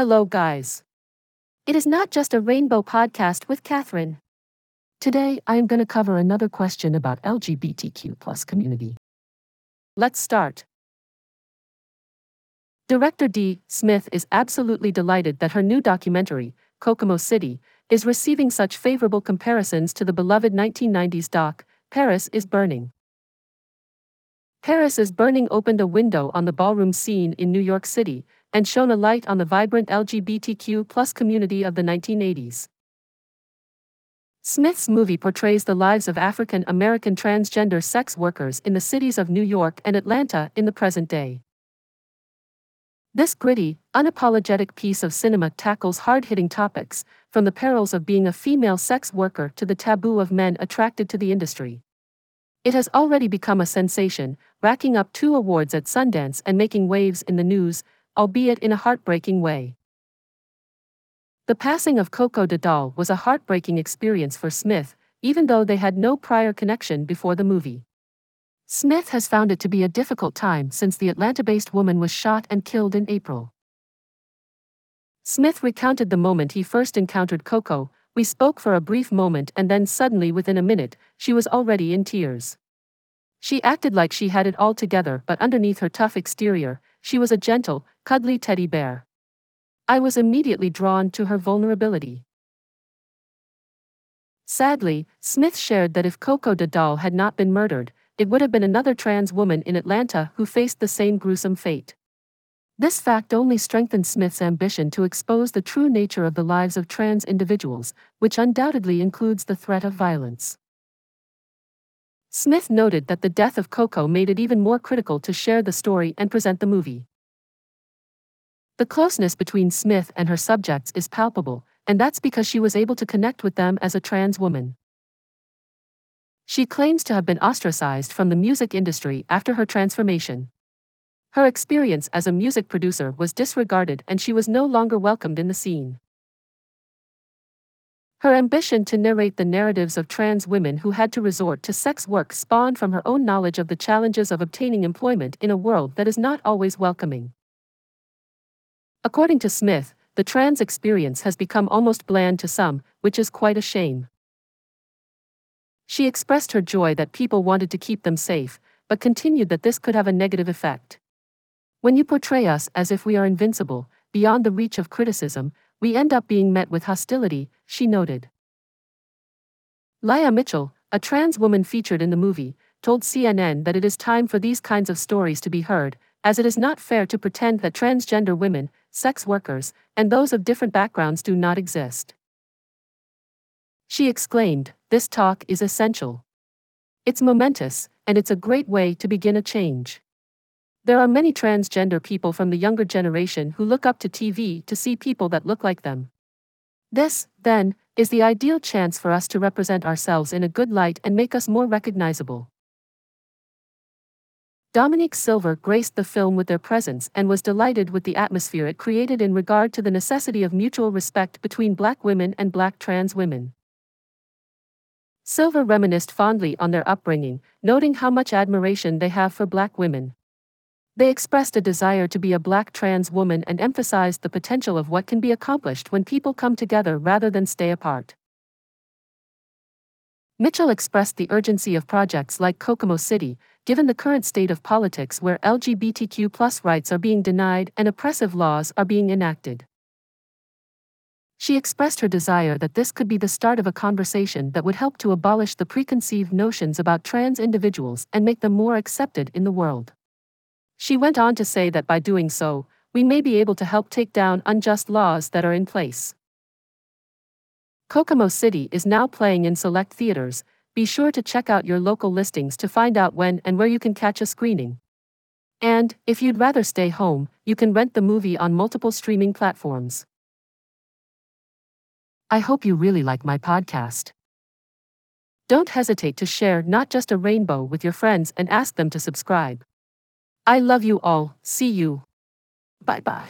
Hello, guys. It is not just a rainbow podcast with Catherine. Today, I am going to cover another question about LGBTQ plus community. Let's start. Director D. Smith is absolutely delighted that her new documentary, Kokomo City, is receiving such favorable comparisons to the beloved 1990s doc, Paris is Burning. Paris is Burning opened a window on the ballroom scene in New York City and shone a light on the vibrant LGBTQ community of the 1980s. Smith's movie portrays the lives of African American transgender sex workers in the cities of New York and Atlanta in the present day. This gritty, unapologetic piece of cinema tackles hard hitting topics, from the perils of being a female sex worker to the taboo of men attracted to the industry. It has already become a sensation, racking up two awards at Sundance and making waves in the news, albeit in a heartbreaking way. The passing of Koko Da Doll was a heartbreaking experience for Smith, even though they had no prior connection before the movie. Smith has found it to be a difficult time since the Atlanta based woman was shot and killed in April. Smith recounted the moment he first encountered Koko. We spoke for a brief moment, and then suddenly, within a minute, she was already in tears. She acted like she had it all together, but underneath her tough exterior, she was a gentle, cuddly teddy bear. I was immediately drawn to her vulnerability. Sadly, Smith shared that if Koko Da Doll had not been murdered, it would have been another trans woman in Atlanta who faced the same gruesome fate. This fact only strengthened Smith's ambition to expose the true nature of the lives of trans individuals, which undoubtedly includes the threat of violence. Smith noted that the death of Koko made it even more critical to share the story and present the movie. The closeness between Smith and her subjects is palpable, and that's because she was able to connect with them as a trans woman. She claims to have been ostracized from the music industry after her transformation. Her experience as a music producer was disregarded and she was no longer welcomed in the scene. Her ambition to narrate the narratives of trans women who had to resort to sex work spawned from her own knowledge of the challenges of obtaining employment in a world that is not always welcoming. According to Smith, the trans experience has become almost bland to some, which is quite a shame. She expressed her joy that people wanted to keep them safe, but continued that this could have a negative effect. When you portray us as if we are invincible, beyond the reach of criticism, we end up being met with hostility, she noted. Liyah Mitchell, a trans woman featured in the movie, told CNN that it is time for these kinds of stories to be heard, as it is not fair to pretend that transgender women, sex workers, and those of different backgrounds do not exist. She exclaimed, This talk is essential. It's momentous, and it's a great way to begin a change. There are many transgender people from the younger generation who look up to TV to see people that look like them. This, then, is the ideal chance for us to represent ourselves in a good light and make us more recognizable. Dominique Silver graced the film with their presence and was delighted with the atmosphere it created in regard to the necessity of mutual respect between black women and black trans women. Silver reminisced fondly on their upbringing, noting how much admiration they have for black women. They expressed a desire to be a black trans woman and emphasized the potential of what can be accomplished when people come together rather than stay apart. Mitchell expressed the urgency of projects like Kokomo City, given the current state of politics where LGBTQ rights are being denied and oppressive laws are being enacted. She expressed her desire that this could be the start of a conversation that would help to abolish the preconceived notions about trans individuals and make them more accepted in the world. She went on to say that by doing so, we may be able to help take down unjust laws that are in place. Kokomo City is now playing in select theaters. Be sure to check out your local listings to find out when and where you can catch a screening. And, if you'd rather stay home, you can rent the movie on multiple streaming platforms. I hope you really like my podcast. Don't hesitate to share not just a rainbow with your friends and ask them to subscribe. I love you all. See you. Bye bye.